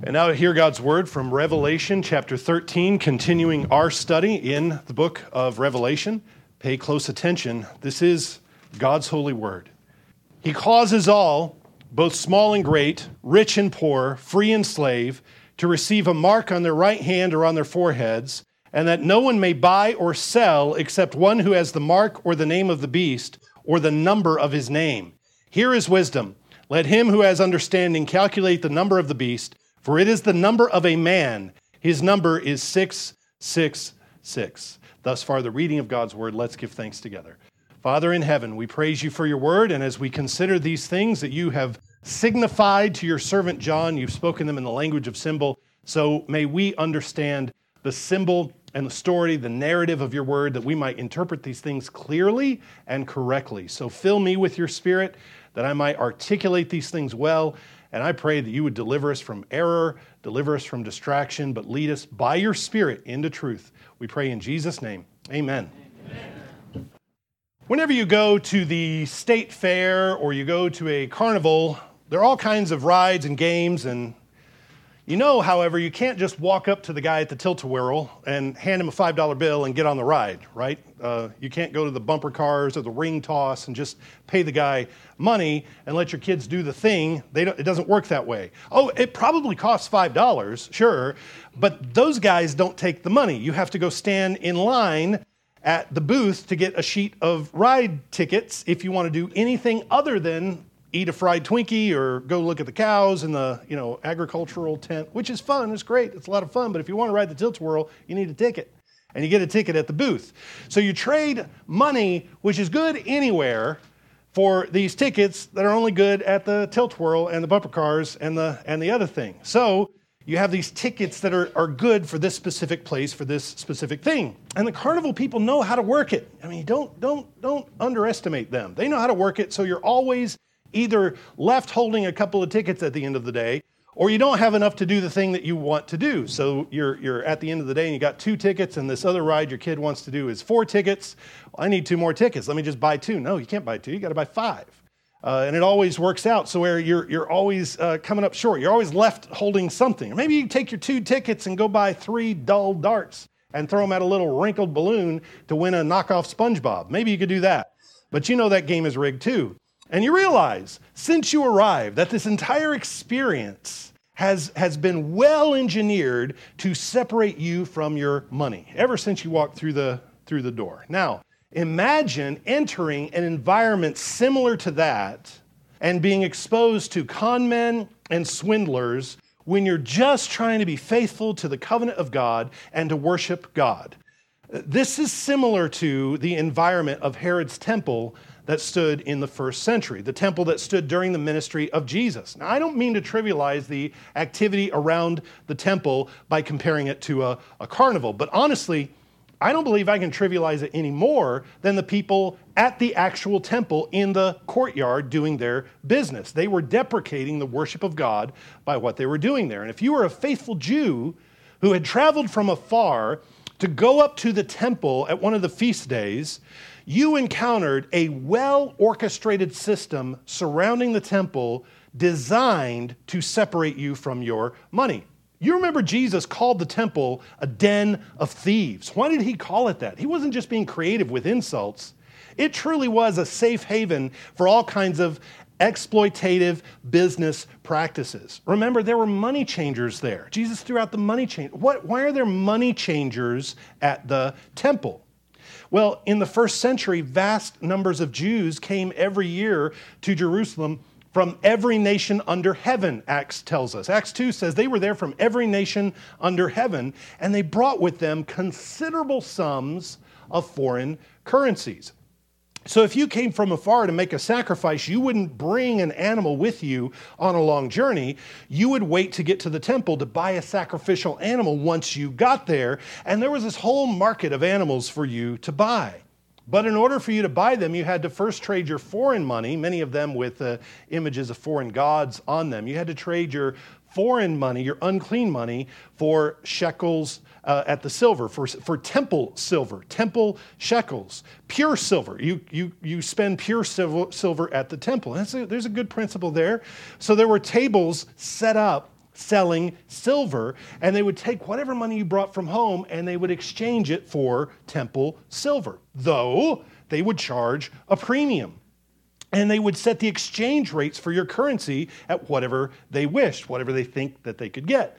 And now hear God's word from Revelation chapter 13, continuing our study in the book of Revelation. Pay close attention. This is God's holy word. He causes all, both small and great, rich and poor, free and slave, to receive a mark on their right hand or on their foreheads, and that no one may buy or sell except one who has the mark or the name of the beast or the number of his name. Here is wisdom. Let him who has understanding calculate the number of the beast for it is the number of a man. His number is 666. Thus far, the reading of God's word. Let's give thanks together. Father in heaven, we praise you for your word, and as we consider these things that you have signified to your servant John, you've spoken them in the language of symbol. So may we understand the symbol and the story, the narrative of your word, that we might interpret these things clearly and correctly. So fill me with your spirit that I might articulate these things well and I pray that you would deliver us from error, deliver us from distraction, but lead us by your Spirit into truth. We pray in Jesus' name. Amen. Amen. Whenever you go to the state fair or you go to a carnival, there are all kinds of rides and games and you know, however, you can't just walk up to the guy at the tilt-a-whirl and hand him a $5 bill and get on the ride, right? Uh, you can't go to the bumper cars or the ring toss and just pay the guy money and let your kids do the thing. it doesn't work that way. Oh, it probably costs $5, sure, but those guys don't take the money. You have to go stand in line at the booth to get a sheet of ride tickets if you want to do anything other than eat a fried Twinkie or go look at the cows in the you know agricultural tent, which is fun. It's great. It's a lot of fun. But if you want to ride the tilt-a-whirl, you need a ticket, and you get a ticket at the booth. So you trade money, which is good anywhere, for these tickets that are only good at the tilt-a-whirl and the bumper cars and the and the other thing. So you have these tickets that are, are good for this specific place for this specific thing and the carnival people know how to work it i mean don't don't don't underestimate them they know how to work it so you're always either left holding a couple of tickets at the end of the day, or you don't have enough to do the thing that you want to do. So you're, you're at the end of the day and you got two tickets, and this other ride your kid wants to do is four tickets. Well, I need two more tickets. Let me just buy two. No, you can't buy two. You got to buy five. Uh, and it always works out so where you're, you're always uh, coming up short. You're always left holding something. Or maybe you take your two tickets and go buy three dull darts and throw them at a little wrinkled balloon to win a knockoff SpongeBob. Maybe you could do that. But you know that game is rigged too. And you realize, since you arrived, that this entire experience has, has been well engineered to separate you from your money ever since you walked through the, through the door. Now, imagine entering an environment similar to that and being exposed to con men and swindlers when you're just trying to be faithful to the covenant of God and to worship God. This is similar to the environment of Herod's temple that stood in the first century, the temple that stood during the ministry of Jesus. Now, I don't mean to trivialize the activity around the temple by comparing it to a, a carnival, but honestly, I don't believe I can trivialize it any more than the people at the actual temple in the courtyard doing their business. They were deprecating the worship of God by what they were doing there. And if you were a faithful Jew who had traveled from afar to go up to the temple at one of the feast days, you encountered a well orchestrated system surrounding the temple designed to separate you from your money. You remember Jesus called the temple a den of thieves. Why did he call it that? He wasn't just being creative with insults. It truly was a safe haven for all kinds of exploitative business practices. Remember, there were money changers there. Jesus threw out the money changer. What, why are there money changers at the temple? Well, in the first century, vast numbers of Jews came every year to Jerusalem from every nation under heaven, Acts tells us. Acts 2 says they were there from every nation under heaven, and they brought with them considerable sums of foreign currencies. So, if you came from afar to make a sacrifice, you wouldn't bring an animal with you on a long journey. You would wait to get to the temple to buy a sacrificial animal once you got there. And there was this whole market of animals for you to buy. But in order for you to buy them, you had to first trade your foreign money, many of them with uh, images of foreign gods on them. You had to trade your foreign money, your unclean money, for shekels uh, at the silver, for, for temple silver, temple shekels, pure silver. You, you, you spend pure silver, silver at the temple. A, there's a good principle there. So there were tables set up selling silver, and they would take whatever money you brought from home and they would exchange it for temple silver, though they would charge a premium. And they would set the exchange rates for your currency at whatever they wished, whatever they think that they could get.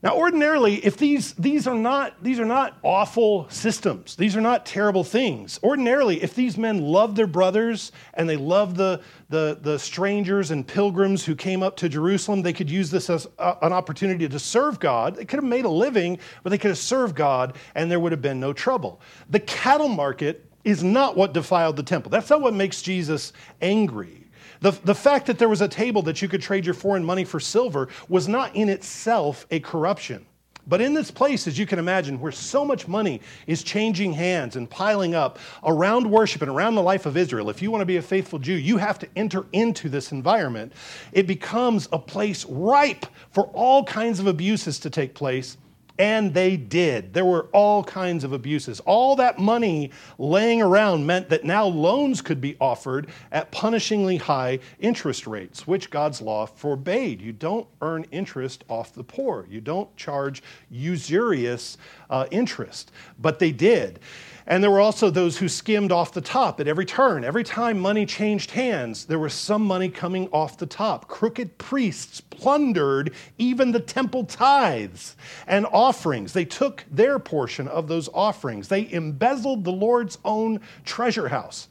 Now, ordinarily, if these, these, are not, these are not awful systems, these are not terrible things. Ordinarily, if these men loved their brothers and they loved the, the, the strangers and pilgrims who came up to Jerusalem, they could use this as a, an opportunity to serve God. They could have made a living, but they could have served God and there would have been no trouble. The cattle market is not what defiled the temple. That's not what makes Jesus angry. The, the fact that there was a table that you could trade your foreign money for silver was not in itself a corruption. But in this place, as you can imagine, where so much money is changing hands and piling up around worship and around the life of Israel, if you want to be a faithful Jew, you have to enter into this environment. It becomes a place ripe for all kinds of abuses to take place and they did. There were all kinds of abuses. All that money laying around meant that now loans could be offered at punishingly high interest rates, which God's law forbade. You don't earn interest off the poor, you don't charge usurious uh, interest. But they did. And there were also those who skimmed off the top at every turn. Every time money changed hands, there was some money coming off the top. Crooked priests plundered even the temple tithes and offerings. They took their portion of those offerings, they embezzled the Lord's own treasure house.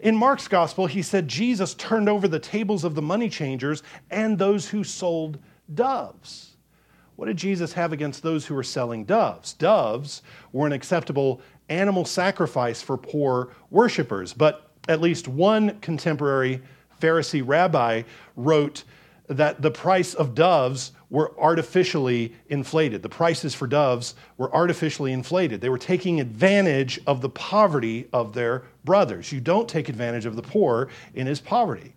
In Mark's gospel, he said Jesus turned over the tables of the money changers and those who sold doves. What did Jesus have against those who were selling doves? Doves were an acceptable animal sacrifice for poor worshippers. But at least one contemporary Pharisee rabbi wrote that the price of doves were artificially inflated. The prices for doves were artificially inflated. They were taking advantage of the poverty of their brothers. You don't take advantage of the poor in his poverty.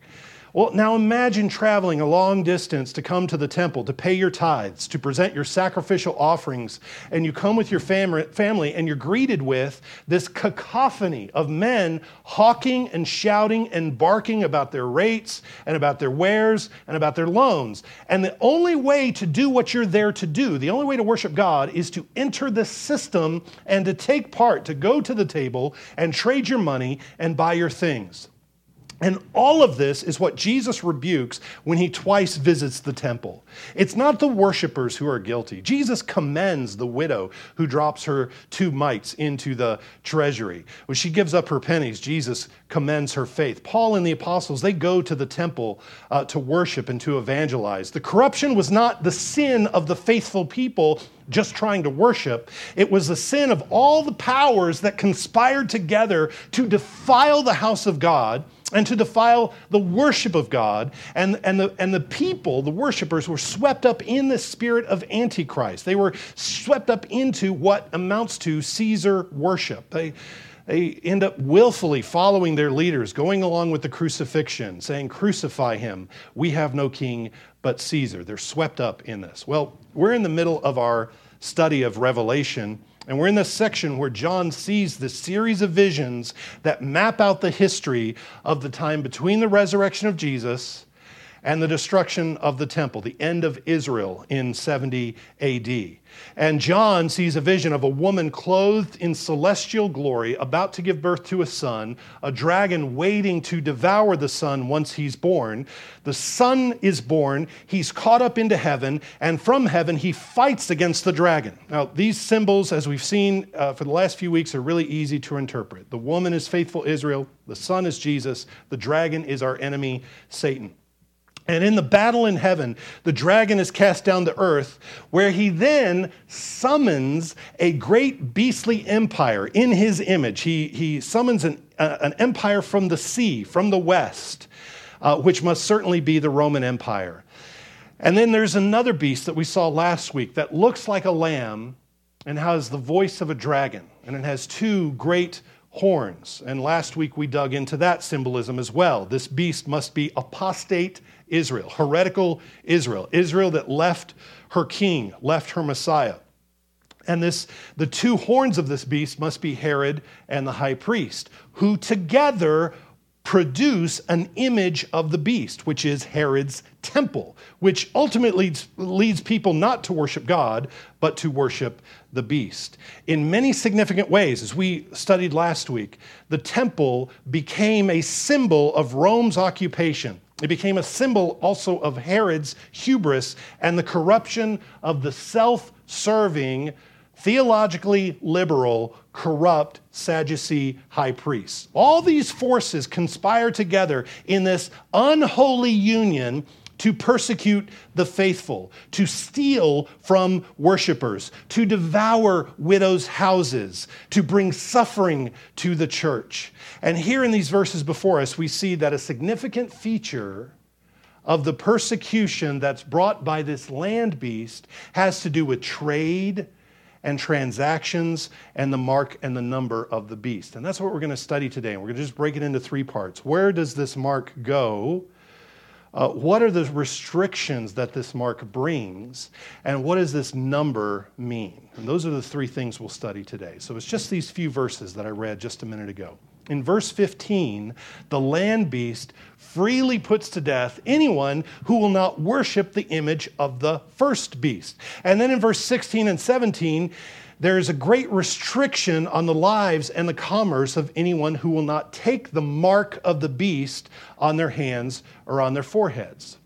Well, now imagine traveling a long distance to come to the temple, to pay your tithes, to present your sacrificial offerings, and you come with your family and you're greeted with this cacophony of men hawking and shouting and barking about their rates and about their wares and about their loans. And the only way to do what you're there to do, the only way to worship God is to enter the system and to take part, to go to the table and trade your money and buy your things. And all of this is what Jesus rebukes when he twice visits the temple. It's not the worshipers who are guilty. Jesus commends the widow who drops her two mites into the treasury. When she gives up her pennies, Jesus commends her faith. Paul and the apostles, they go to the temple uh, to worship and to evangelize. The corruption was not the sin of the faithful people just trying to worship. It was the sin of all the powers that conspired together to defile the house of God and to defile the worship of God. And, and, the, and the people, the worshipers, were swept up in the spirit of Antichrist. They were swept up into what amounts to Caesar worship. They, they end up willfully following their leaders, going along with the crucifixion, saying, Crucify him. We have no king but Caesar. They're swept up in this. Well, we're in the middle of our study of Revelation. And we're in this section where John sees the series of visions that map out the history of the time between the resurrection of Jesus and the destruction of the temple, the end of Israel in 70 AD. And John sees a vision of a woman clothed in celestial glory, about to give birth to a son, a dragon waiting to devour the son once he's born. The son is born, he's caught up into heaven, and from heaven he fights against the dragon. Now, these symbols, as we've seen uh, for the last few weeks, are really easy to interpret. The woman is faithful Israel, the son is Jesus, the dragon is our enemy, Satan. And in the battle in heaven, the dragon is cast down to earth, where he then summons a great beastly empire in his image. He, he summons an, uh, an empire from the sea, from the west, uh, which must certainly be the Roman Empire. And then there's another beast that we saw last week that looks like a lamb and has the voice of a dragon, and it has two great horns. And last week we dug into that symbolism as well. This beast must be apostate Israel, heretical Israel, Israel that left her king, left her Messiah. And this, the two horns of this beast must be Herod and the high priest, who together produce an image of the beast, which is Herod's temple, which ultimately leads people not to worship God, but to worship the beast. In many significant ways, as we studied last week, the temple became a symbol of Rome's occupation. It became a symbol also of Herod's hubris and the corruption of the self serving theologically liberal, corrupt Sadducee high priests. All these forces conspire together in this unholy union to persecute the faithful, to steal from worshipers, to devour widows' houses, to bring suffering to the church. And here in these verses before us, we see that a significant feature of the persecution that's brought by this land beast has to do with trade and transactions and the mark and the number of the beast. And that's what we're going to study today. And we're going to just break it into three parts. Where does this mark go? Uh, what are the restrictions that this mark brings? And what does this number mean? And those are the three things we'll study today. So it's just these few verses that I read just a minute ago. In verse 15, the land beast freely puts to death anyone who will not worship the image of the first beast. And then in verse 16 and 17, there is a great restriction on the lives and the commerce of anyone who will not take the mark of the beast on their hands or on their foreheads.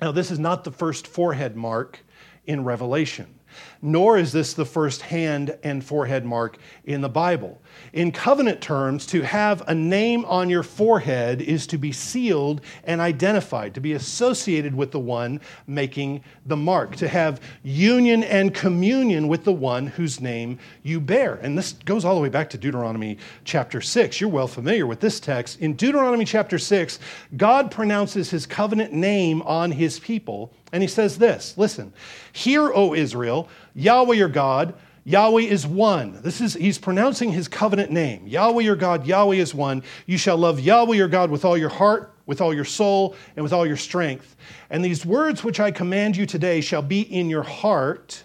Now, this is not the first forehead mark in Revelation nor is this the first hand and forehead mark in the Bible. In covenant terms, to have a name on your forehead is to be sealed and identified, to be associated with the one making the mark, to have union and communion with the one whose name you bear. And this goes all the way back to Deuteronomy chapter 6. You're well familiar with this text. In Deuteronomy chapter 6, God pronounces his covenant name on his people and he says this listen, hear, O Israel, Yahweh your God, Yahweh is one. This is he's pronouncing his covenant name. Yahweh your God, Yahweh is one. You shall love Yahweh your God with all your heart, with all your soul, and with all your strength. And these words which I command you today shall be in your heart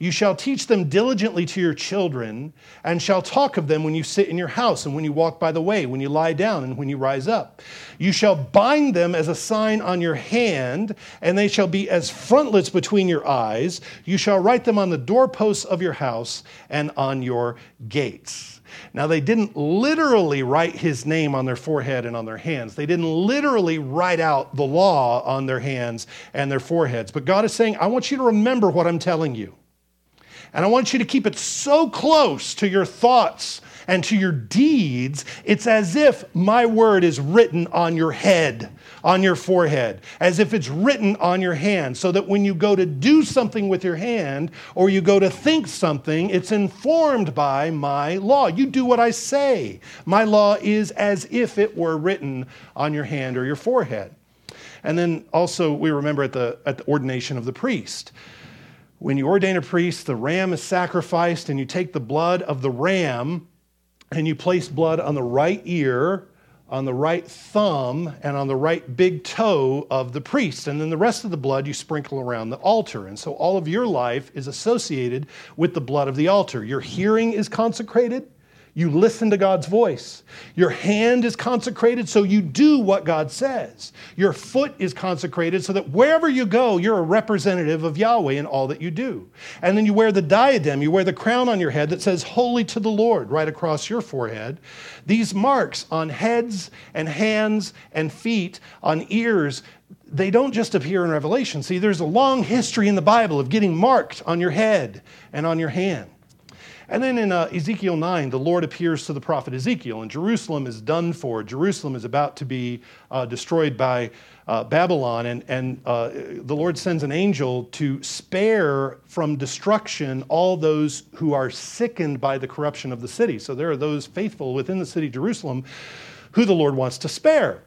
you shall teach them diligently to your children, and shall talk of them when you sit in your house, and when you walk by the way, when you lie down, and when you rise up. You shall bind them as a sign on your hand, and they shall be as frontlets between your eyes. You shall write them on the doorposts of your house and on your gates. Now, they didn't literally write his name on their forehead and on their hands. They didn't literally write out the law on their hands and their foreheads. But God is saying, I want you to remember what I'm telling you. And I want you to keep it so close to your thoughts and to your deeds, it's as if my word is written on your head, on your forehead, as if it's written on your hand, so that when you go to do something with your hand or you go to think something, it's informed by my law. You do what I say. My law is as if it were written on your hand or your forehead. And then also, we remember at the, at the ordination of the priest when you ordain a priest, the ram is sacrificed, and you take the blood of the ram and you place blood on the right ear, on the right thumb, and on the right big toe of the priest. And then the rest of the blood you sprinkle around the altar. And so all of your life is associated with the blood of the altar. Your hearing is consecrated. You listen to God's voice. Your hand is consecrated, so you do what God says. Your foot is consecrated, so that wherever you go, you're a representative of Yahweh in all that you do. And then you wear the diadem, you wear the crown on your head that says, Holy to the Lord, right across your forehead. These marks on heads and hands and feet, on ears, they don't just appear in Revelation. See, there's a long history in the Bible of getting marked on your head and on your hand. And then in uh, Ezekiel 9, the Lord appears to the prophet Ezekiel, and Jerusalem is done for. Jerusalem is about to be uh, destroyed by uh, Babylon, and, and uh, the Lord sends an angel to spare from destruction all those who are sickened by the corruption of the city. So there are those faithful within the city Jerusalem who the Lord wants to spare.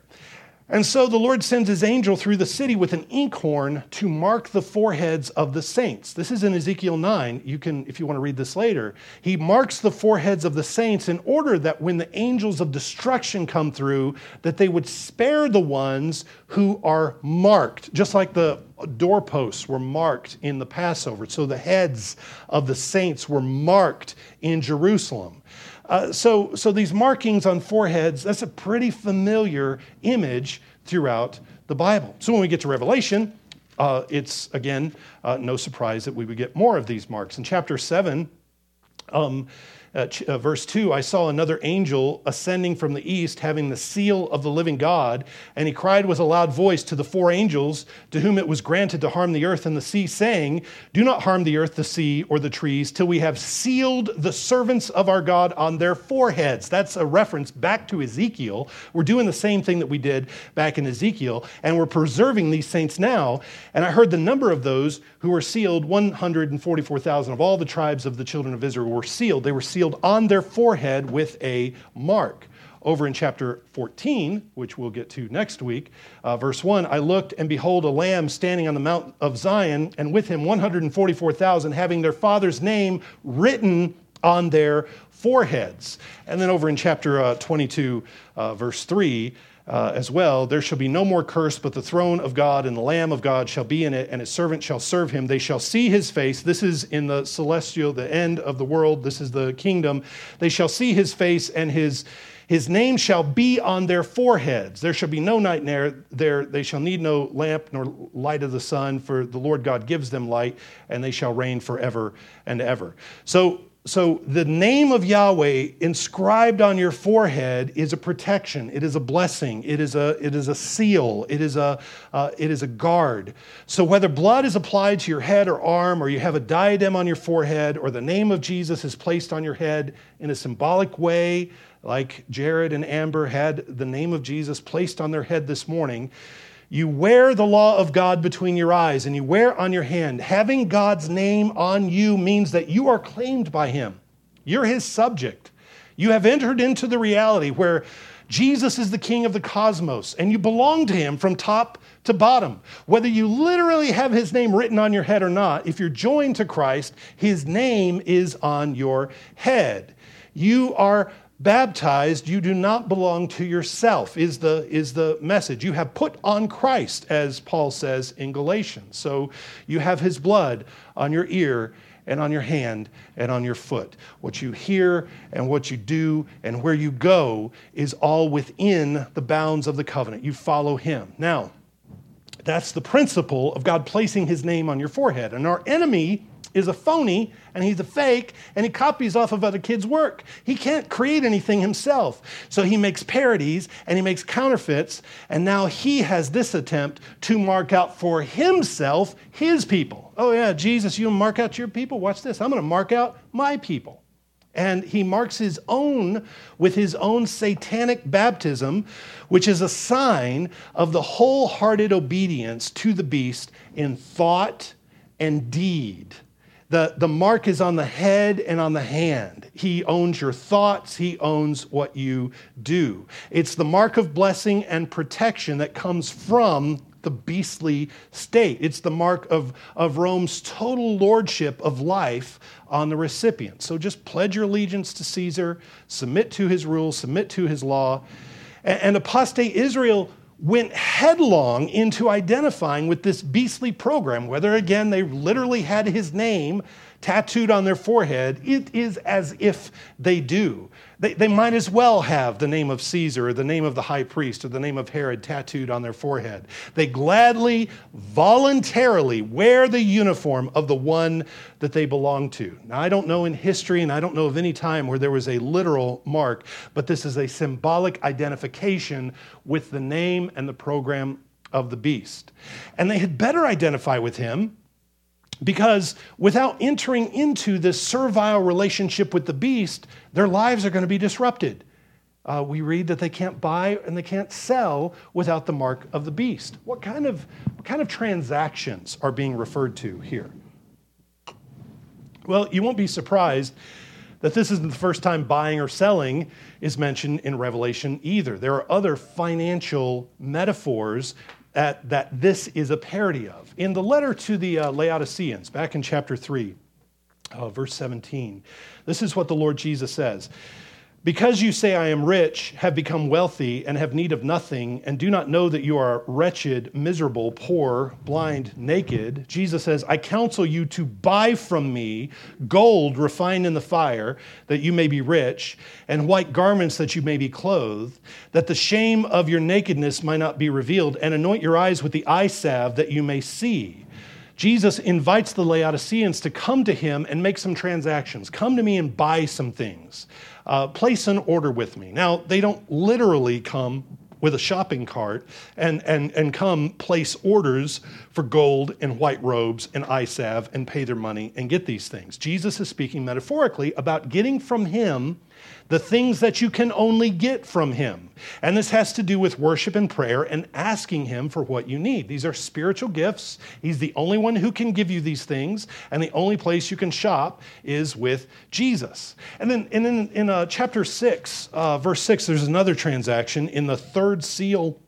And so the Lord sends his angel through the city with an inkhorn to mark the foreheads of the saints. This is in Ezekiel 9. You can, if you want to read this later. He marks the foreheads of the saints in order that when the angels of destruction come through, that they would spare the ones who are marked, just like the doorposts were marked in the Passover. So the heads of the saints were marked in Jerusalem. Uh, so, so these markings on foreheads, that's a pretty familiar image throughout the Bible. So when we get to Revelation, uh, it's again uh, no surprise that we would get more of these marks. In chapter 7, um, uh, uh, verse 2 I saw another angel ascending from the east, having the seal of the living God, and he cried with a loud voice to the four angels to whom it was granted to harm the earth and the sea, saying, Do not harm the earth, the sea, or the trees, till we have sealed the servants of our God on their foreheads. That's a reference back to Ezekiel. We're doing the same thing that we did back in Ezekiel, and we're preserving these saints now. And I heard the number of those who were sealed 144,000 of all the tribes of the children of Israel were sealed. They were sealed sealed on their forehead with a mark. Over in chapter 14, which we'll get to next week, uh, verse 1 I looked, and behold, a lamb standing on the Mount of Zion, and with him 144,000, having their father's name written on their foreheads. And then over in chapter uh, 22, uh, verse 3, uh, as well. There shall be no more curse, but the throne of God and the Lamb of God shall be in it, and his servant shall serve him. They shall see his face. This is in the celestial, the end of the world. This is the kingdom. They shall see his face, and his his name shall be on their foreheads. There shall be no night there. They shall need no lamp nor light of the sun, for the Lord God gives them light, and they shall reign forever and ever. So so the name of Yahweh inscribed on your forehead is a protection. It is a blessing. It is a, it is a seal. It is a, uh, it is a guard. So whether blood is applied to your head or arm, or you have a diadem on your forehead, or the name of Jesus is placed on your head in a symbolic way, like Jared and Amber had the name of Jesus placed on their head this morning, you wear the law of God between your eyes and you wear on your hand. Having God's name on you means that you are claimed by Him. You're His subject. You have entered into the reality where Jesus is the king of the cosmos and you belong to Him from top to bottom. Whether you literally have His name written on your head or not, if you're joined to Christ, His name is on your head. You are baptized, you do not belong to yourself, is the, is the message. You have put on Christ, as Paul says in Galatians. So you have his blood on your ear and on your hand and on your foot. What you hear and what you do and where you go is all within the bounds of the covenant. You follow him. Now, that's the principle of God placing his name on your forehead. And our enemy is a phony and he's a fake and he copies off of other kids' work. He can't create anything himself. So he makes parodies and he makes counterfeits. And now he has this attempt to mark out for himself his people. Oh, yeah, Jesus, you mark out your people? Watch this. I'm going to mark out my people. And he marks his own with his own satanic baptism, which is a sign of the wholehearted obedience to the beast in thought and deed. The, the mark is on the head and on the hand. He owns your thoughts, He owns what you do. It's the mark of blessing and protection that comes from the beastly state. It's the mark of, of Rome's total lordship of life on the recipient. So just pledge your allegiance to Caesar, submit to his rules, submit to his law. And, and apostate Israel went headlong into identifying with this beastly program, whether again they literally had his name tattooed on their forehead, it is as if they do. They, they might as well have the name of Caesar or the name of the high priest or the name of Herod tattooed on their forehead. They gladly, voluntarily wear the uniform of the one that they belong to. Now, I don't know in history and I don't know of any time where there was a literal mark, but this is a symbolic identification with the name and the program of the beast. And they had better identify with him because without entering into this servile relationship with the beast, their lives are going to be disrupted. Uh, we read that they can't buy and they can't sell without the mark of the beast. What kind of, what kind of transactions are being referred to here? Well, you won't be surprised that this isn't the first time buying or selling is mentioned in Revelation either. There are other financial metaphors at, that this is a parody of. In the letter to the uh, Laodiceans, back in chapter 3, uh, verse 17, this is what the Lord Jesus says Because you say, I am rich, have become wealthy, and have need of nothing, and do not know that you are wretched, miserable, poor, blind, naked, Jesus says, I counsel you to buy from me gold refined in the fire, that you may be rich, and white garments that you may be clothed, that the shame of your nakedness might not be revealed, and anoint your eyes with the eye salve that you may see. Jesus invites the Laodiceans to come to him and make some transactions. Come to me and buy some things uh, place an order with me. Now, they don't literally come with a shopping cart and, and, and come place orders for gold and white robes and salve and pay their money and get these things. Jesus is speaking metaphorically about getting from him the things that you can only get from Him. And this has to do with worship and prayer and asking Him for what you need. These are spiritual gifts. He's the only one who can give you these things, and the only place you can shop is with Jesus. And then, and then in uh, chapter 6, uh, verse 6, there's another transaction in the third seal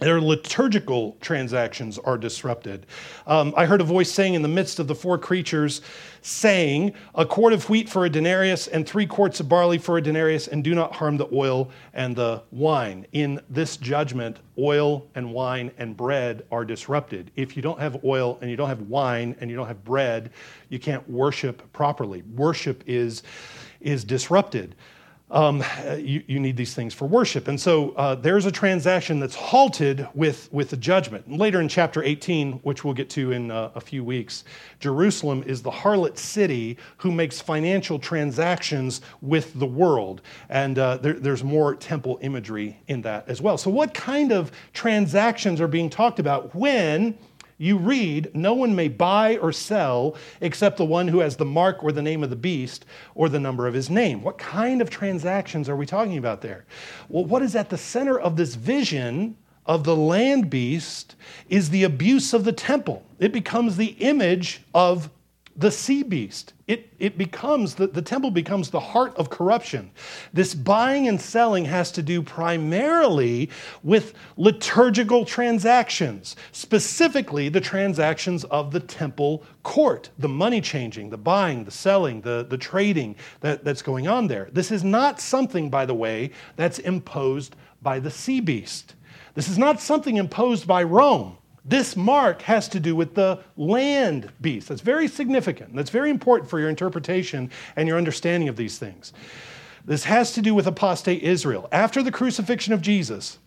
their liturgical transactions are disrupted. Um, I heard a voice saying in the midst of the four creatures, saying, A quart of wheat for a denarius and three quarts of barley for a denarius, and do not harm the oil and the wine. In this judgment, oil and wine and bread are disrupted. If you don't have oil and you don't have wine and you don't have bread, you can't worship properly. Worship is, is disrupted um, you, you, need these things for worship. And so uh, there's a transaction that's halted with, with the judgment. And later in chapter 18, which we'll get to in uh, a few weeks, Jerusalem is the harlot city who makes financial transactions with the world. And uh, there, there's more temple imagery in that as well. So, what kind of transactions are being talked about when? You read, No one may buy or sell except the one who has the mark or the name of the beast or the number of his name. What kind of transactions are we talking about there? Well, what is at the center of this vision of the land beast is the abuse of the temple. It becomes the image of the sea beast. It, it becomes, the, the temple becomes the heart of corruption. This buying and selling has to do primarily with liturgical transactions, specifically the transactions of the temple court, the money changing, the buying, the selling, the, the trading that, that's going on there. This is not something, by the way, that's imposed by the sea beast. This is not something imposed by Rome. This mark has to do with the land beast. That's very significant. That's very important for your interpretation and your understanding of these things. This has to do with apostate Israel. After the crucifixion of Jesus,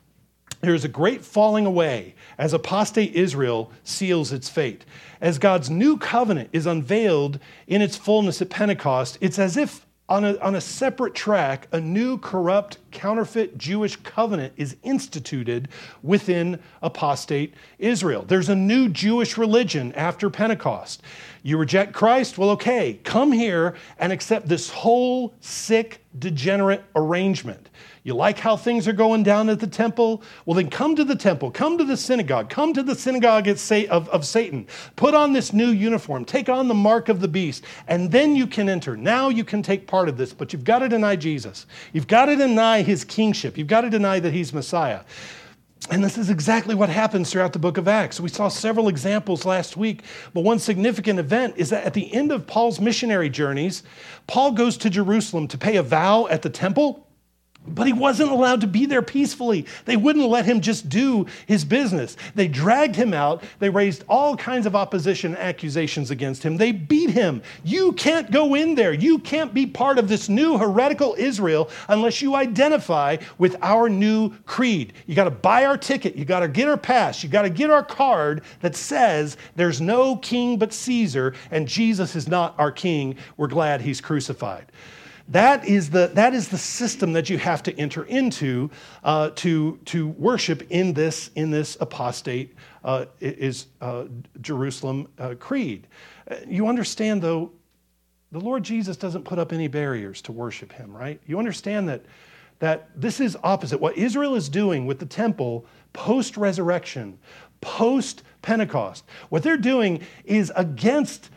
there is a great falling away as apostate Israel seals its fate. As God's new covenant is unveiled in its fullness at Pentecost, it's as if on a, on a separate track, a new corrupt, counterfeit Jewish covenant is instituted within apostate Israel. There's a new Jewish religion after Pentecost. You reject Christ? Well, okay, come here and accept this whole sick, degenerate arrangement. You like how things are going down at the temple? Well, then come to the temple, come to the synagogue, come to the synagogue of, Satan. Put on this new uniform, take on the mark of the beast, and then you can enter. Now you can take part of this, but you've got to deny Jesus. You've got to deny his kingship. You've got to deny that he's Messiah. And this is exactly what happens throughout the book of Acts. We saw several examples last week, but one significant event is that at the end of Paul's missionary journeys, Paul goes to Jerusalem to pay a vow at the temple. But he wasn't allowed to be there peacefully. They wouldn't let him just do his business. They dragged him out. They raised all kinds of opposition accusations against him. They beat him. You can't go in there. You can't be part of this new heretical Israel unless you identify with our new creed. You got to buy our ticket. You got to get our pass. You got to get our card that says there's no king but Caesar and Jesus is not our king. We're glad he's crucified. That is the, that is the system that you have to enter into uh, to, to worship in this, in this apostate uh, is uh, Jerusalem uh, creed. Uh, you understand, though, the Lord Jesus doesn't put up any barriers to worship him, right? You understand that, that this is opposite. What Israel is doing with the temple post resurrection, post Pentecost, what they're doing is against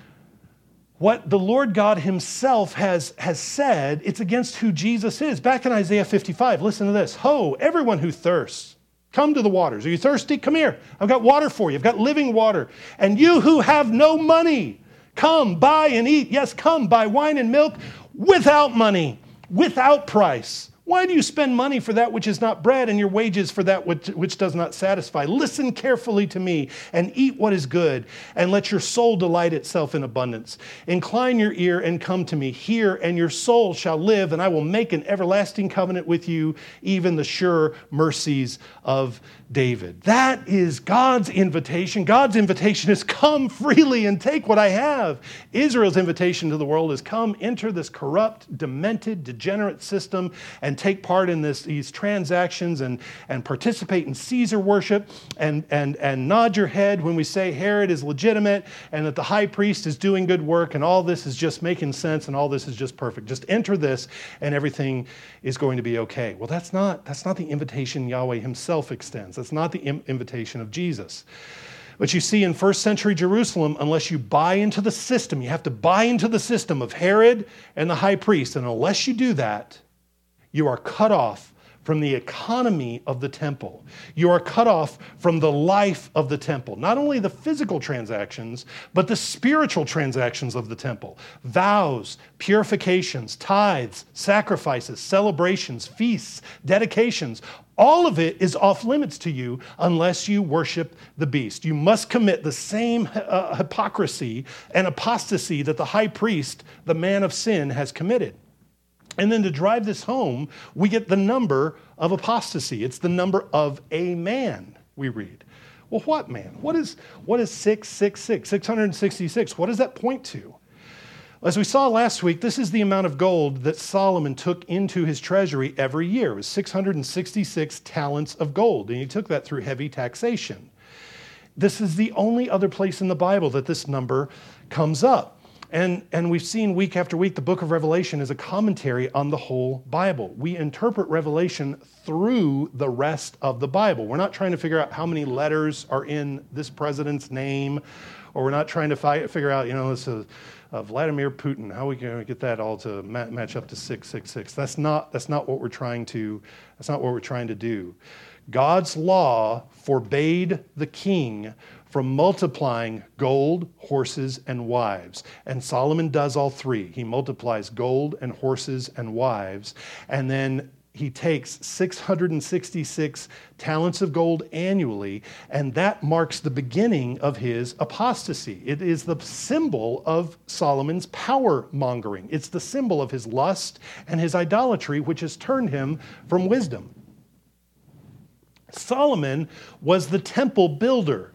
what the Lord God Himself has, has said, it's against who Jesus is. Back in Isaiah 55, listen to this Ho, everyone who thirsts, come to the waters. Are you thirsty? Come here. I've got water for you. I've got living water. And you who have no money, come, buy and eat. Yes, come, buy wine and milk without money without price. Why do you spend money for that which is not bread and your wages for that which, which, does not satisfy? Listen carefully to me and eat what is good, and let your soul delight itself in abundance. Incline your ear and come to me. Hear, and your soul shall live, and I will make an everlasting covenant with you, even the sure mercies of David. That is God's invitation. God's invitation is come freely and take what I have. Israel's invitation to the world is come enter this corrupt, demented, degenerate system and take part in this, these transactions and, and participate in Caesar worship and, and, and nod your head when we say Herod is legitimate and that the high priest is doing good work and all this is just making sense and all this is just perfect. Just enter this and everything is going to be okay. Well, that's not, that's not the invitation Yahweh himself extends. That's not the invitation of Jesus. But you see, in first century Jerusalem, unless you buy into the system, you have to buy into the system of Herod and the high priest. And unless you do that, you are cut off from the economy of the temple. You are cut off from the life of the temple. Not only the physical transactions, but the spiritual transactions of the temple vows, purifications, tithes, sacrifices, celebrations, feasts, dedications. All of it is off limits to you unless you worship the beast. You must commit the same uh, hypocrisy and apostasy that the high priest, the man of sin, has committed. And then to drive this home, we get the number of apostasy. It's the number of a man, we read. Well, what man? What is, what is 666, 666? What does that point to? As we saw last week, this is the amount of gold that Solomon took into his treasury every year. It was 666 talents of gold, and he took that through heavy taxation. This is the only other place in the Bible that this number comes up. And, and we've seen week after week the book of Revelation is a commentary on the whole Bible. We interpret Revelation through the rest of the Bible. We're not trying to figure out how many letters are in this president's name, or we're not trying to fi- figure out, you know, this is uh, Vladimir Putin, how we can get that all to ma- match up to 666. That's not, that's not what we're trying to, that's not what we're trying to do. God's law forbade the king from multiplying gold, horses, and wives. And Solomon does all three. He multiplies gold and horses and wives. And then he takes 666 talents of gold annually, and that marks the beginning of his apostasy. It is the symbol of Solomon's power mongering, it's the symbol of his lust and his idolatry, which has turned him from wisdom. Solomon was the temple builder.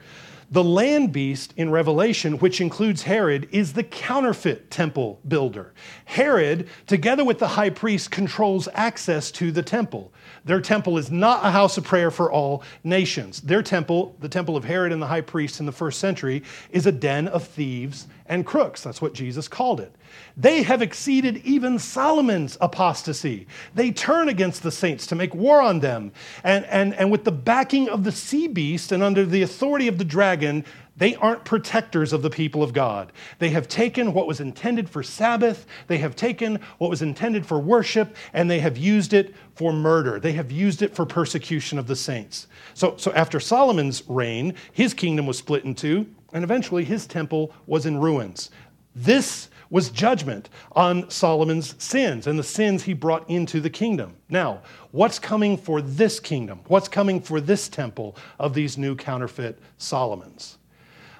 The land beast in Revelation, which includes Herod, is the counterfeit temple builder. Herod, together with the high priest, controls access to the temple. Their temple is not a house of prayer for all nations. Their temple, the temple of Herod and the high priest in the first century, is a den of thieves and crooks. That's what Jesus called it. They have exceeded even Solomon's apostasy. They turn against the saints to make war on them. And, and, and with the backing of the sea beast and under the authority of the dragon, they aren't protectors of the people of God. They have taken what was intended for Sabbath, they have taken what was intended for worship, and they have used it for murder. They have used it for persecution of the saints. So, so after Solomon's reign, his kingdom was split in two, and eventually his temple was in ruins. This was judgment on Solomon's sins and the sins he brought into the kingdom. Now, what's coming for this kingdom? What's coming for this temple of these new counterfeit Solomons?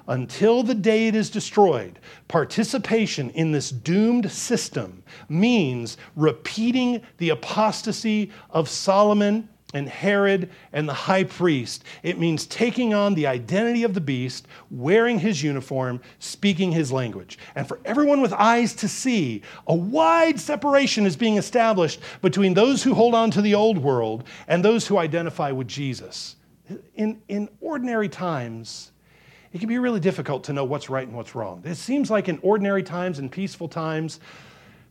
Until the day it is destroyed, participation in this doomed system means repeating the apostasy of Solomon and Herod and the high priest. It means taking on the identity of the beast, wearing his uniform, speaking his language. And for everyone with eyes to see, a wide separation is being established between those who hold on to the old world and those who identify with Jesus. In, in ordinary times, it can be really difficult to know what's right and what's wrong. It seems like in ordinary times and peaceful times,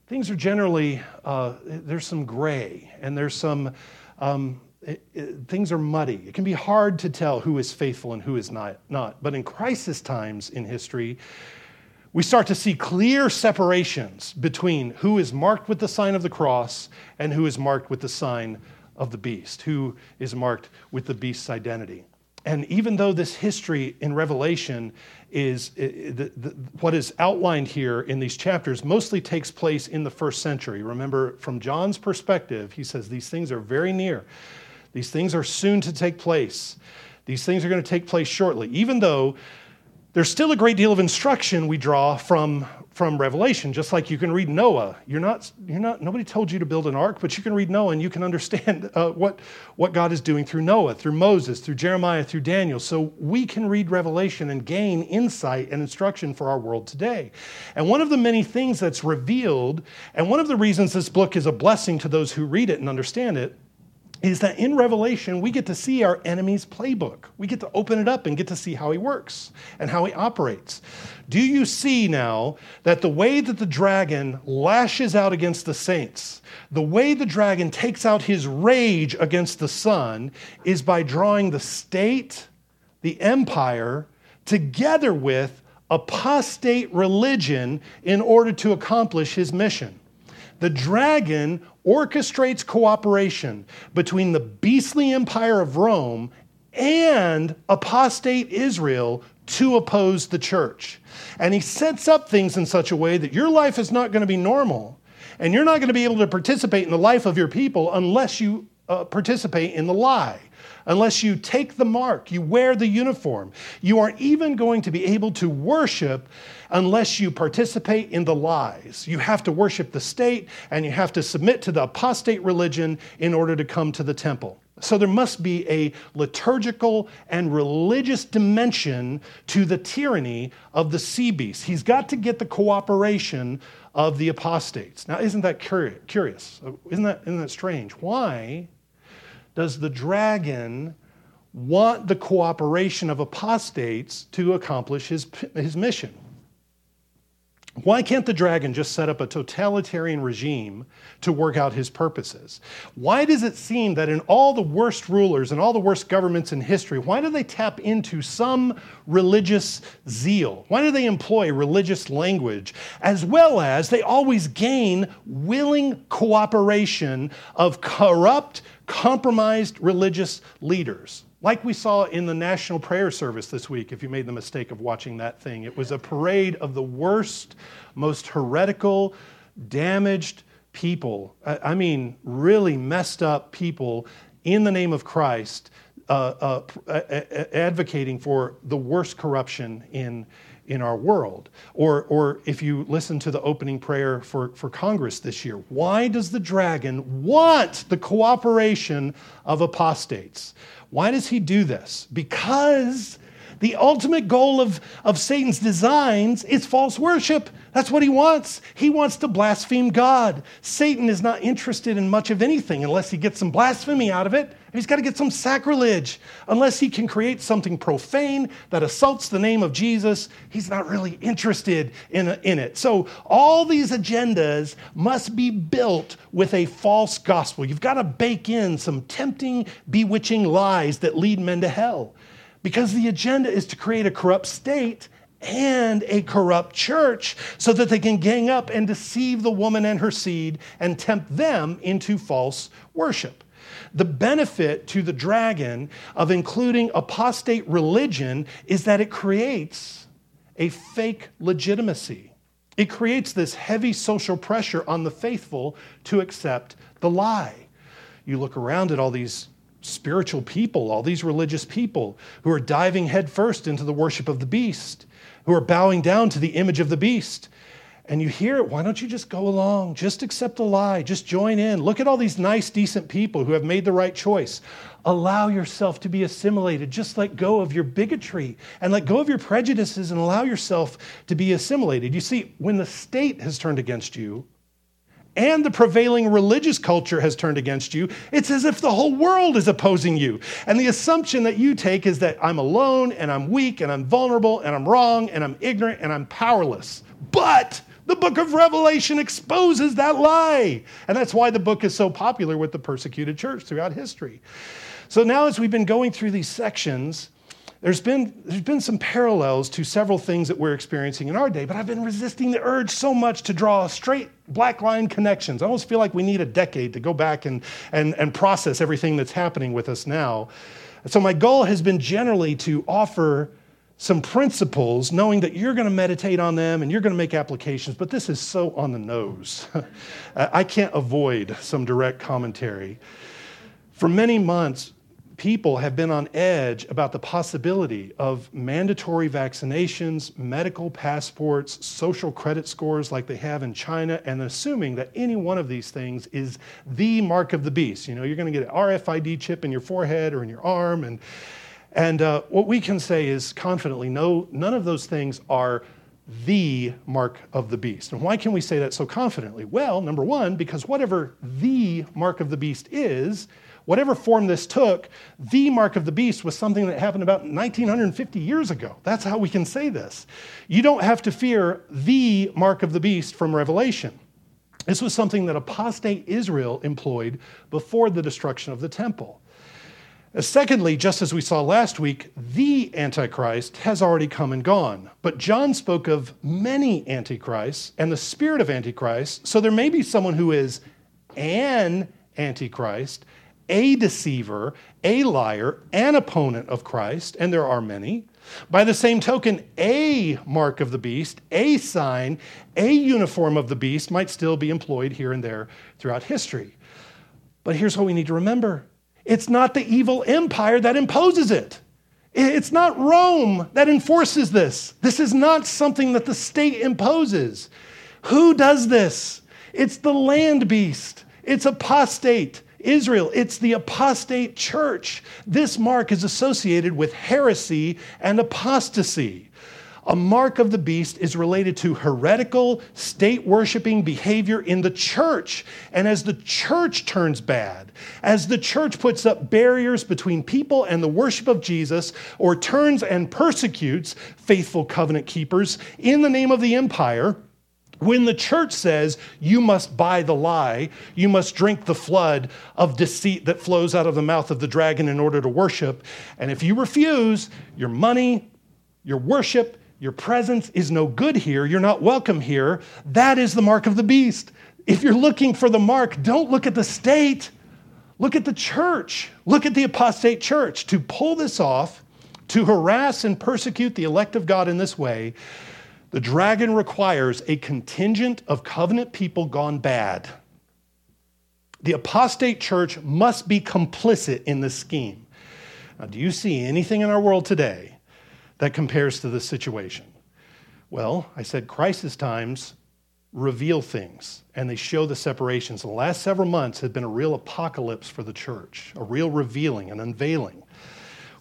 things are generally, uh, there's some gray and there's some. Um, it, it, things are muddy. It can be hard to tell who is faithful and who is not, not. But in crisis times in history, we start to see clear separations between who is marked with the sign of the cross and who is marked with the sign of the beast, who is marked with the beast's identity. and even though this history in Revelation is the, the, what is outlined here in these chapters mostly takes place in the first century. Remember, from John's perspective, he says these things are very near. These things are soon to take place. These things are going to take place shortly, even though there's still a great deal of instruction we draw from from Revelation, just like you can read Noah. You're not, you're not, nobody told you to build an ark, but you can read Noah and you can understand uh, what, what God is doing through Noah, through Moses, through Jeremiah, through Daniel. So we can read Revelation and gain insight and instruction for our world today. And one of the many things that's revealed, and one of the reasons this book is a blessing to those who read it and understand it, is that in Revelation, we get to see our enemy's playbook. We get to open it up and get to see how he works and how he operates. Do you see now that the way that the dragon lashes out against the saints, the way the dragon takes out his rage against the son, is by drawing the state, the empire, together with apostate religion in order to accomplish his mission? The dragon orchestrates cooperation between the beastly empire of Rome and apostate Israel to oppose the church. And he sets up things in such a way that your life is not going to be normal. And you're not going to be able to participate in the life of your people unless you uh, participate in the lie unless you take the mark, you wear the uniform. You aren't even going to be able to worship unless you participate in the lies. You have to worship the state and you have to submit to the apostate religion in order to come to the temple. So there must be a liturgical and religious dimension to the tyranny of the sea beast. He's got to get the cooperation of the apostates. Now, isn't that curious? Isn't that, isn't that strange? Why does the dragon want the cooperation of apostates to accomplish his, his mission? Why can't the dragon just set up a totalitarian regime to work out his purposes? Why does it seem that in all the worst rulers and all the worst governments in history, why do they tap into some religious zeal? Why do they employ religious language? As well as they always gain willing cooperation of corrupt, compromised religious leaders. Like we saw in the National Prayer Service this week, if you made the mistake of watching that thing, it was a parade of the worst, most heretical, damaged people. I mean, really messed up people in the name of Christ, uh, uh, advocating for the worst corruption in, in our world. Or, or if you listen to the opening prayer for, for Congress this year, why does the dragon want the cooperation of apostates? Why does he do this? Because the ultimate goal of, of Satan's designs is false worship. That's what he wants. He wants to blaspheme God. Satan is not interested in much of anything unless he gets some blasphemy out of it. He's got to get some sacrilege. Unless he can create something profane that assaults the name of Jesus, he's not really interested in, in it. So, all these agendas must be built with a false gospel. You've got to bake in some tempting, bewitching lies that lead men to hell. Because the agenda is to create a corrupt state and a corrupt church so that they can gang up and deceive the woman and her seed and tempt them into false worship. The benefit to the dragon of including apostate religion is that it creates a fake legitimacy. It creates this heavy social pressure on the faithful to accept the lie. You look around at all these spiritual people, all these religious people who are diving headfirst into the worship of the beast who are bowing down to the image of the beast. And you hear it, why don't you just go along? Just accept the lie. Just join in. Look at all these nice, decent people who have made the right choice. Allow yourself to be assimilated. Just let go of your bigotry and let go of your prejudices and allow yourself to be assimilated. You see, when the state has turned against you, and the prevailing religious culture has turned against you, it's as if the whole world is opposing you. And the assumption that you take is that I'm alone and I'm weak and I'm vulnerable and I'm wrong and I'm ignorant and I'm powerless. But the book of Revelation exposes that lie. And that's why the book is so popular with the persecuted church throughout history. So now, as we've been going through these sections, there's been, there's been some parallels to several things that we're experiencing in our day, but I've been resisting the urge so much to draw straight black line connections. I almost feel like we need a decade to go back and, and, and process everything that's happening with us now. So, my goal has been generally to offer some principles, knowing that you're going to meditate on them and you're going to make applications, but this is so on the nose. I can't avoid some direct commentary. For many months, people have been on edge about the possibility of mandatory vaccinations, medical passports, social credit scores like they have in China, and assuming that any one of these things is the mark of the beast. You know, you're going to get an RFID chip in your forehead or in your arm, and and uh, what we can say is confidently, no, none of those things are the mark of the beast. And why can we say that so confidently? Well, number one, because whatever the mark of the beast is, whatever form this took, the mark of the beast was something that happened about 1950 years ago. That's how we can say this. You don't have to fear the mark of the beast from Revelation. This was something that apostate Israel employed before the destruction of the temple. Uh, secondly, just as we saw last week, the Antichrist has already come and gone. But John spoke of many Antichrists and the spirit of Antichrist. So there may be someone who is an Antichrist, a deceiver, a liar, an opponent of Christ, and there are many. By the same token, a mark of the beast, a sign, a uniform of the beast might still be employed here and there throughout history. But here's what we need to remember it's not the evil empire that imposes it. It's not Rome that enforces this. This is not something that the state imposes. Who does this? It's the land beast. It's apostate Israel. It's the apostate church. This mark is associated with heresy and apostasy. A mark of the beast is related to heretical, state worshiping behavior in the church. And as the church turns bad, as the church puts up barriers between people and the worship of Jesus, or turns and persecutes faithful covenant keepers in the name of the empire, when the church says you must buy the lie, you must drink the flood of deceit that flows out of the mouth of the dragon in order to worship, and if you refuse, your money, your worship, your presence is no good here. You're not welcome here. That is the mark of the beast. If you're looking for the mark, don't look at the state. Look at the church. Look at the apostate church. To pull this off, to harass and persecute the elect of God in this way, the dragon requires a contingent of covenant people gone bad. The apostate church must be complicit in this scheme. Now, do you see anything in our world today that compares to this situation? Well, I said crisis times reveal things and they show the separations. The last several months have been a real apocalypse for the church, a real revealing, an unveiling.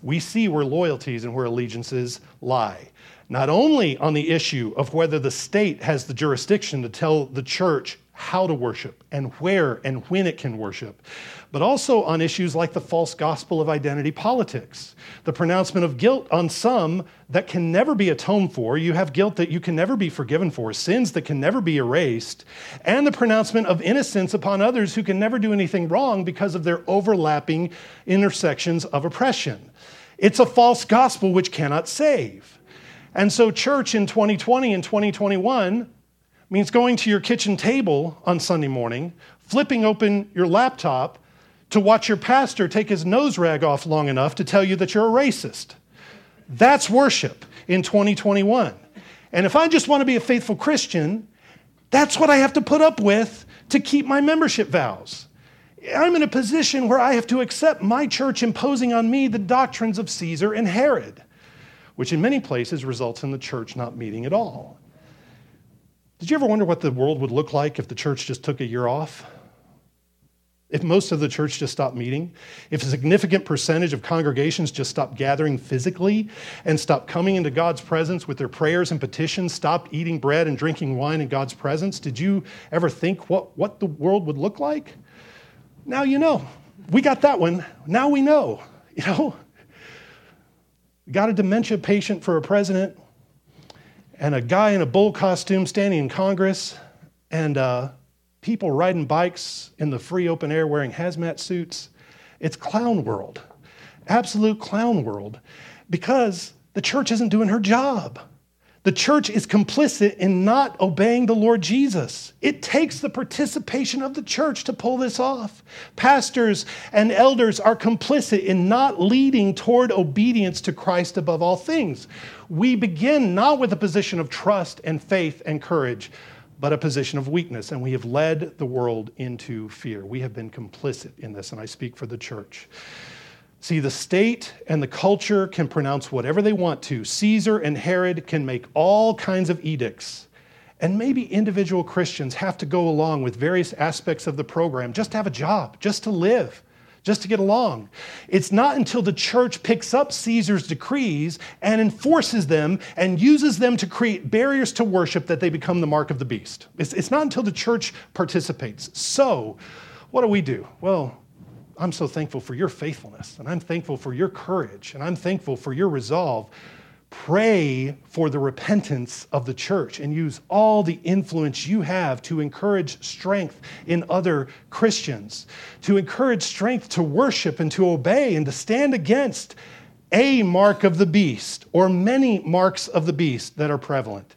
We see where loyalties and where allegiances lie. Not only on the issue of whether the state has the jurisdiction to tell the church how to worship and where and when it can worship, but also on issues like the false gospel of identity politics, the pronouncement of guilt on some that can never be atoned for. You have guilt that you can never be forgiven for, sins that can never be erased, and the pronouncement of innocence upon others who can never do anything wrong because of their overlapping intersections of oppression. It's a false gospel which cannot save. And so, church in 2020 and 2021 means going to your kitchen table on Sunday morning, flipping open your laptop to watch your pastor take his nose rag off long enough to tell you that you're a racist. That's worship in 2021. And if I just want to be a faithful Christian, that's what I have to put up with to keep my membership vows. I'm in a position where I have to accept my church imposing on me the doctrines of Caesar and Herod, which in many places results in the church not meeting at all. Did you ever wonder what the world would look like if the church just took a year off? If most of the church just stopped meeting, if a significant percentage of congregations just stopped gathering physically and stopped coming into God's presence with their prayers and petitions, stopped eating bread and drinking wine in God's presence, did you ever think what, what the world would look like? Now you know. We got that one. Now we know. You know, got a dementia patient for a president and a guy in a bull costume standing in Congress and uh, people riding bikes in the free open air wearing hazmat suits. It's clown world, absolute clown world, because the church isn't doing her job. The church is complicit in not obeying the Lord Jesus. It takes the participation of the church to pull this off. Pastors and elders are complicit in not leading toward obedience to Christ above all things. We begin not with a position of trust and faith and courage, but a position of weakness, and we have led the world into fear. We have been complicit in this, and I speak for the church. See, the state and the culture can pronounce whatever they want to. Caesar and Herod can make all kinds of edicts. And maybe individual Christians have to go along with various aspects of the program just to have a job, just to live, just to get along. It's not until the church picks up Caesar's decrees and enforces them and uses them to create barriers to worship that they become the mark of the beast. It's, it's not until the church participates. So, what do we do? Well, I'm so thankful for your faithfulness, and I'm thankful for your courage, and I'm thankful for your resolve. Pray for the repentance of the church and use all the influence you have to encourage strength in other Christians, to encourage strength to worship and to obey and to stand against a mark of the beast or many marks of the beast that are prevalent.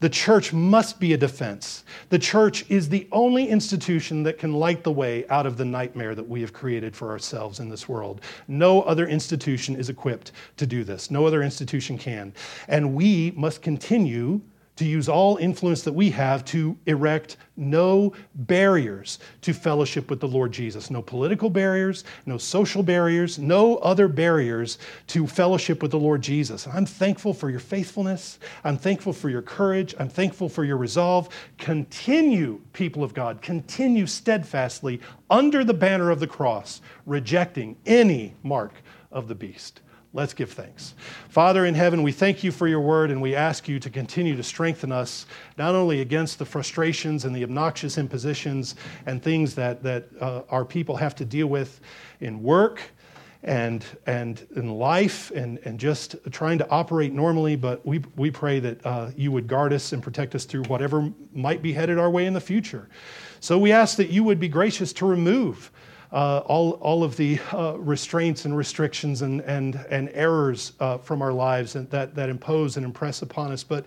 The church must be a defense. The church is the only institution that can light the way out of the nightmare that we have created for ourselves in this world. No other institution is equipped to do this. No other institution can. And we must continue to use all influence that we have to erect no barriers to fellowship with the Lord Jesus. No political barriers, no social barriers, no other barriers to fellowship with the Lord Jesus. And I'm thankful for your faithfulness. I'm thankful for your courage. I'm thankful for your resolve. Continue, people of God, continue steadfastly under the banner of the cross, rejecting any mark of the beast. Let's give thanks. Father in heaven, we thank you for your word and we ask you to continue to strengthen us, not only against the frustrations and the obnoxious impositions and things that, that uh, our people have to deal with in work and, and in life and, and just trying to operate normally, but we, we pray that uh, you would guard us and protect us through whatever might be headed our way in the future. So we ask that you would be gracious to remove uh, all, all of the uh, restraints and restrictions and, and, and errors uh, from our lives that, that impose and impress upon us, but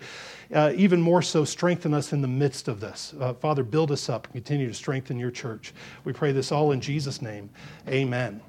uh, even more so, strengthen us in the midst of this. Uh, Father, build us up continue to strengthen your church. We pray this all in Jesus' name. Amen.